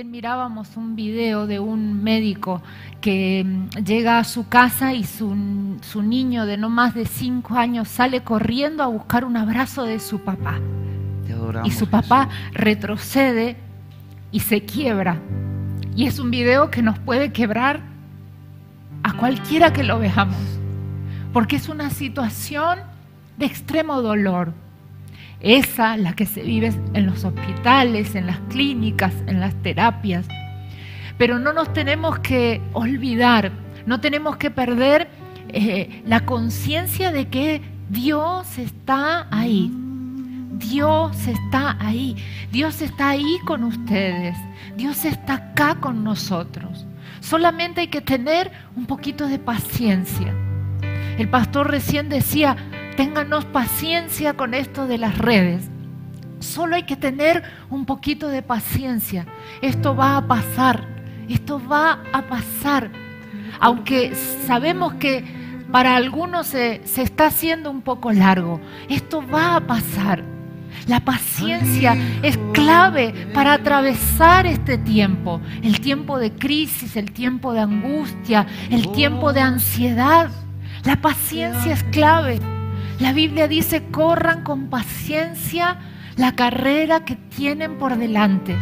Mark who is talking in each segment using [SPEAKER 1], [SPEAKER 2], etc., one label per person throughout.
[SPEAKER 1] recién mirábamos un video de un médico que mm, llega a su casa y su, su, niño de no más de cinco años sale corriendo a buscar un abrazo de su papá. y su papá retrocede y se quiebra. Y es un video que nos puede quebrar a cualquiera que lo veamos, porque es una situación de extremo dolor. Esa, la que se vive en los hospitales, en las clínicas, en las terapias. Pero no nos tenemos que olvidar, no tenemos que perder eh, la conciencia de que Dios está ahí. Dios está ahí. Dios está ahí con ustedes. Dios está acá con nosotros. Solamente hay que tener un poquito de paciencia. El pastor recién decía, ténganos paciencia con esto de las redes. Solo hay que tener un poquito de paciencia. Esto va a pasar. Esto va a pasar. Aunque sabemos que para algunos se, se está haciendo un poco largo. Esto va a pasar. La paciencia es clave para atravesar este tiempo, el tiempo de crisis, el tiempo de angustia, el tiempo de ansiedad. La paciencia es clave. La Biblia dice, corran con paciencia la carrera que tienen por delante.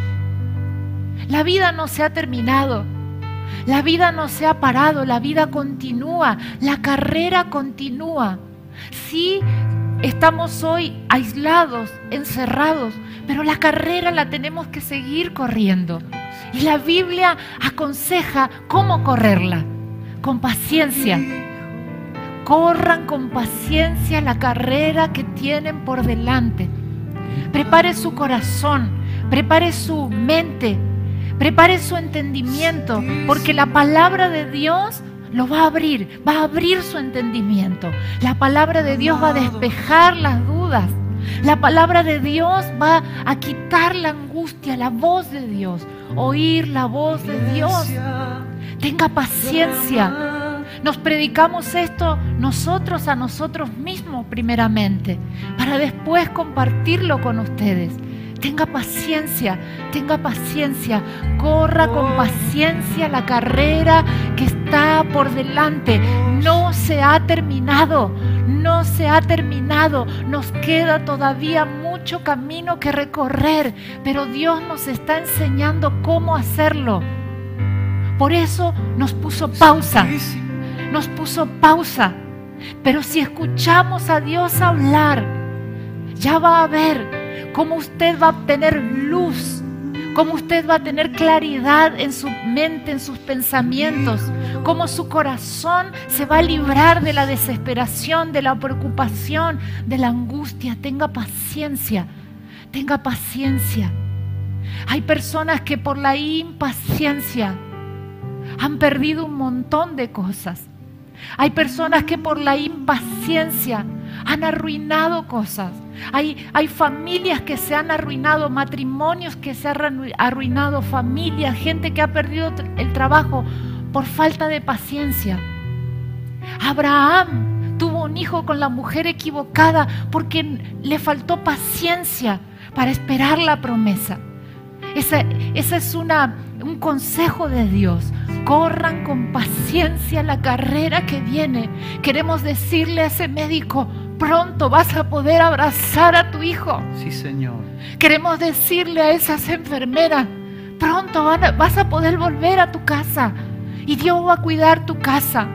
[SPEAKER 1] La vida no se ha terminado. La vida no se ha parado, la vida continúa, la carrera continúa. Sí, estamos hoy aislados, encerrados, pero la carrera la tenemos que seguir corriendo. Y la Biblia aconseja cómo correrla, con paciencia corran con paciencia la carrera que tienen por delante. Prepare su corazón, prepare su mente, prepare su entendimiento, porque la palabra de Dios lo va a abrir, va a abrir su entendimiento. La palabra de Dios va a despejar las dudas. La palabra de Dios va a quitar la angustia, la voz de Dios, oír la voz de Dios. Tenga paciencia nos predicamos esto nosotros a nosotros mismos primeramente, para después compartirlo con ustedes. Tenga paciencia, tenga paciencia, corra con paciencia la carrera que está por delante. No se ha terminado, no se ha terminado. Nos queda todavía mucho camino que recorrer, pero Dios nos está enseñando cómo hacerlo. Por eso nos puso pausa nos puso pausa. Pero si escuchamos a Dios hablar, ya va a ver cómo usted va a tener luz, cómo usted va a tener claridad en su mente, en sus pensamientos, cómo su corazón se va a librar de la desesperación, de la preocupación, de la angustia. Tenga paciencia, tenga paciencia. Hay personas que por la impaciencia han perdido un montón de cosas. Hay personas que por la impaciencia han arruinado cosas. Hay, hay, familias que se han arruinado, matrimonios que se han arruinado, familias, gente que ha perdido el trabajo por falta de paciencia. Abraham tuvo un hijo con la mujer equivocada porque le faltó paciencia para esperar la promesa. Ese, es una, un consejo de Dios corran con paciencia la carrera que viene. Queremos decirle a ese médico, pronto vas a poder abrazar a tu hijo.
[SPEAKER 2] Sí, Señor.
[SPEAKER 1] Queremos decirle a esas enfermeras, pronto vas a poder volver a tu casa y Dios va a cuidar tu casa.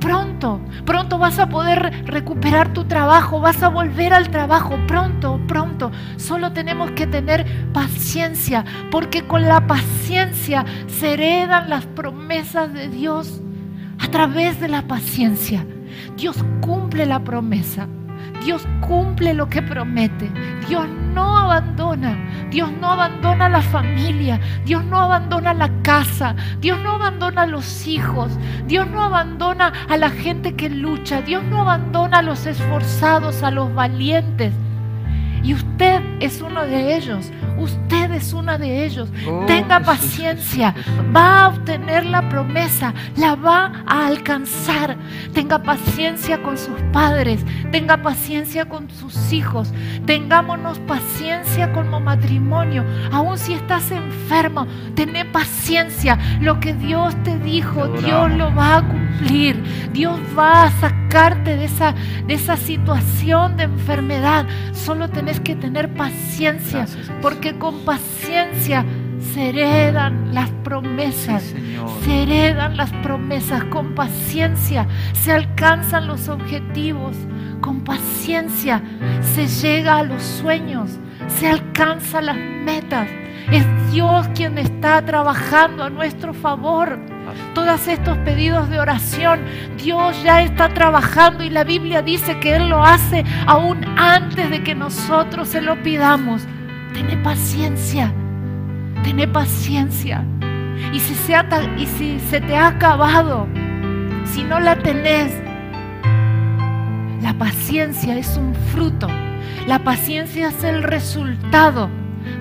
[SPEAKER 1] Pronto, pronto vas a poder recuperar tu trabajo, vas a volver al trabajo, pronto, pronto. Solo tenemos que tener paciencia, porque con la paciencia se heredan las promesas de Dios a través de la paciencia. Dios cumple la promesa. Dios cumple lo que promete. Dios no abandona. Dios no abandona la familia. Dios no abandona la casa. Dios no abandona a los hijos. Dios no abandona a la gente que lucha. Dios no abandona a los esforzados, a los valientes. Y usted es uno de ellos. Usted es una de ellos.
[SPEAKER 2] Oh,
[SPEAKER 1] Tenga paciencia. Va a obtener la promesa. La va a alcanzar. Tenga paciencia con sus padres. Tenga paciencia con sus hijos. Tengámonos paciencia como matrimonio. Aun si estás enfermo, tené paciencia. Lo que Dios te dijo, Dios lo va a cumplir. Dios va a sacarte de esa, de esa situación de enfermedad. Solo tenés que tener paciencia,
[SPEAKER 2] Gracias,
[SPEAKER 1] porque con paciencia se heredan las promesas.
[SPEAKER 2] Sí.
[SPEAKER 1] Se heredan las promesas con paciencia, se alcanzan los objetivos, con paciencia se llega a los sueños, se alcanzan las metas. Es Dios quien está trabajando a nuestro favor. Todos estos pedidos de oración, Dios ya está trabajando y la Biblia dice que Él lo hace aún antes de que nosotros se lo pidamos. Tené paciencia, tené paciencia. Y si, se y si se te ha acabado, si no la tenés, la paciencia es un fruto. La paciencia es el resultado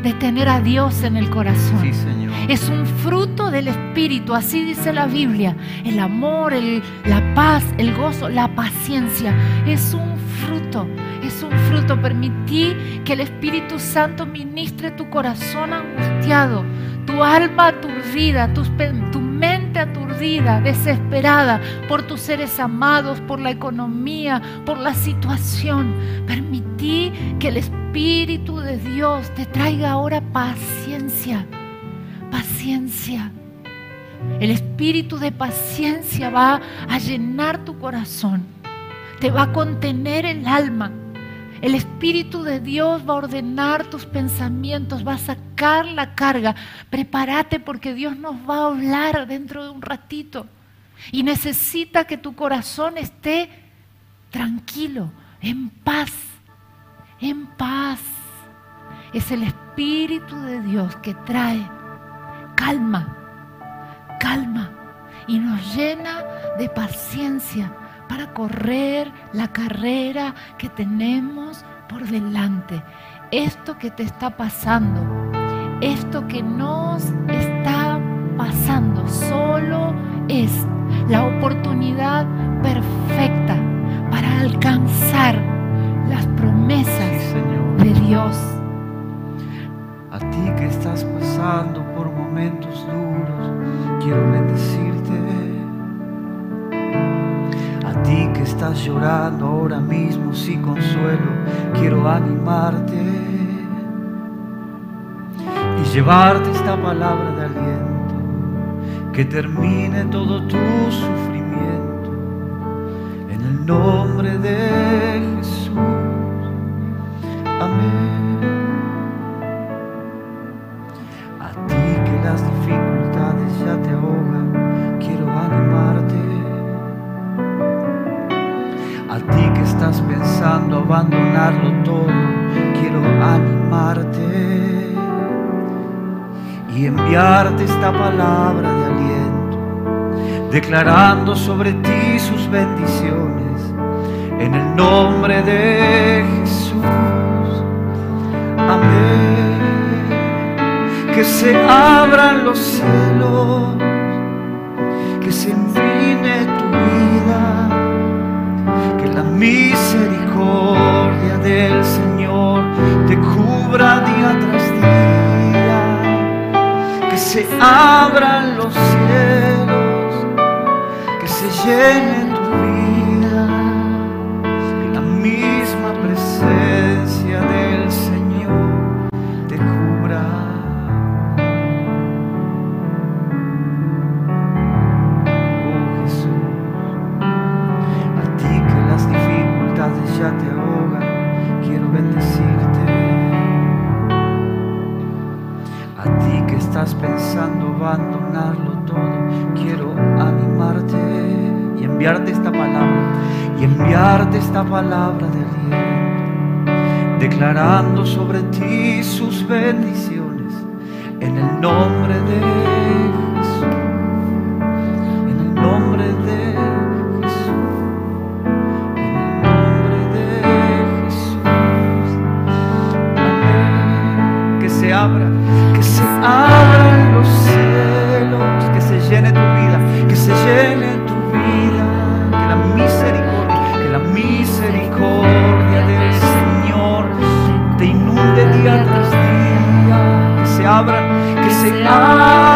[SPEAKER 1] de tener a Dios en el corazón.
[SPEAKER 2] Sí, Señor.
[SPEAKER 1] Es un fruto del Espíritu, así dice la Biblia. El amor, el- la paz, el gozo, la paciencia. Es un fruto, es un fruto. Permití que el Espíritu Santo ministre tu corazón angustiado, tu alma aturdida, tus pe- tu aturdida, desesperada por tus seres amados, por la economía, por la situación. Permití que el Espíritu de Dios te traiga ahora paciencia paciencia. El espíritu de paciencia va a llenar tu corazón, te va a contener el alma. El Espíritu de Dios va a ordenar tus pensamientos, va a sacar la carga. Prepárate porque Dios nos va a hablar dentro de un ratito. Y necesita que tu corazón esté tranquilo, en paz, en paz. Es el Espíritu de Dios que trae calma, calma y nos llena de paciencia para correr la carrera que tenemos por delante. Esto que te está pasando, esto que nos está pasando, solo es la oportunidad perfecta para alcanzar las
[SPEAKER 2] Sí,
[SPEAKER 1] promesas
[SPEAKER 2] Señor.
[SPEAKER 1] de Dios.
[SPEAKER 2] A ti que estás pasando por momentos duros, quiero bendecirte. A ti que estás llorando ahora mismo sin consuelo, quiero animarte llevarte esta palabra de aliento que termine todo tu sufrimiento en el nombre de Jesús. Amén. A ti que las dificultades ya te ahogan, quiero animarte. A ti que estás pensando abandonarlo todo, quiero animarte y enviarte esta palabra de aliento, declarando sobre ti sus bendiciones en el nombre de Jesús. Amén. Que se abran los cielos, que se incline tu vida, que la misericordia del Señor te cubra día tras se abran los cielos, que se llene tu vida, pensando abandonarlo todo, quiero animarte y enviarte esta palabra, y enviarte esta palabra de aliento, declarando sobre ti sus bendiciones en el nombre de blessing on.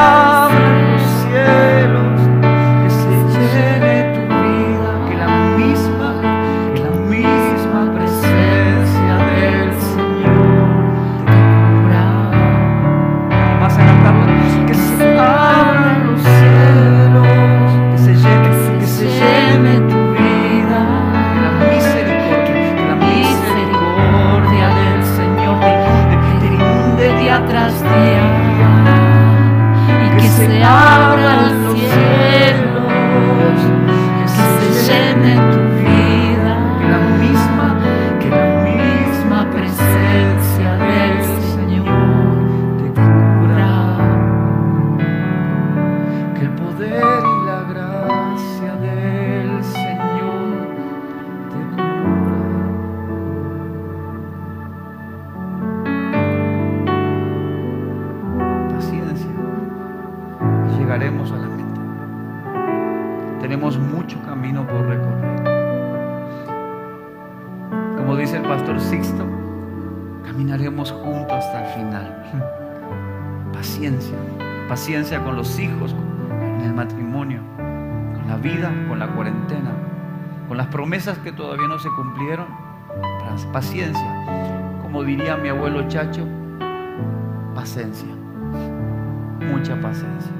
[SPEAKER 2] pastor Sixto, caminaremos juntos hasta el final. Paciencia, paciencia con los hijos, con el matrimonio, con la vida, con la cuarentena, con las promesas que todavía no se cumplieron. Paciencia, como diría mi abuelo Chacho, paciencia, mucha paciencia.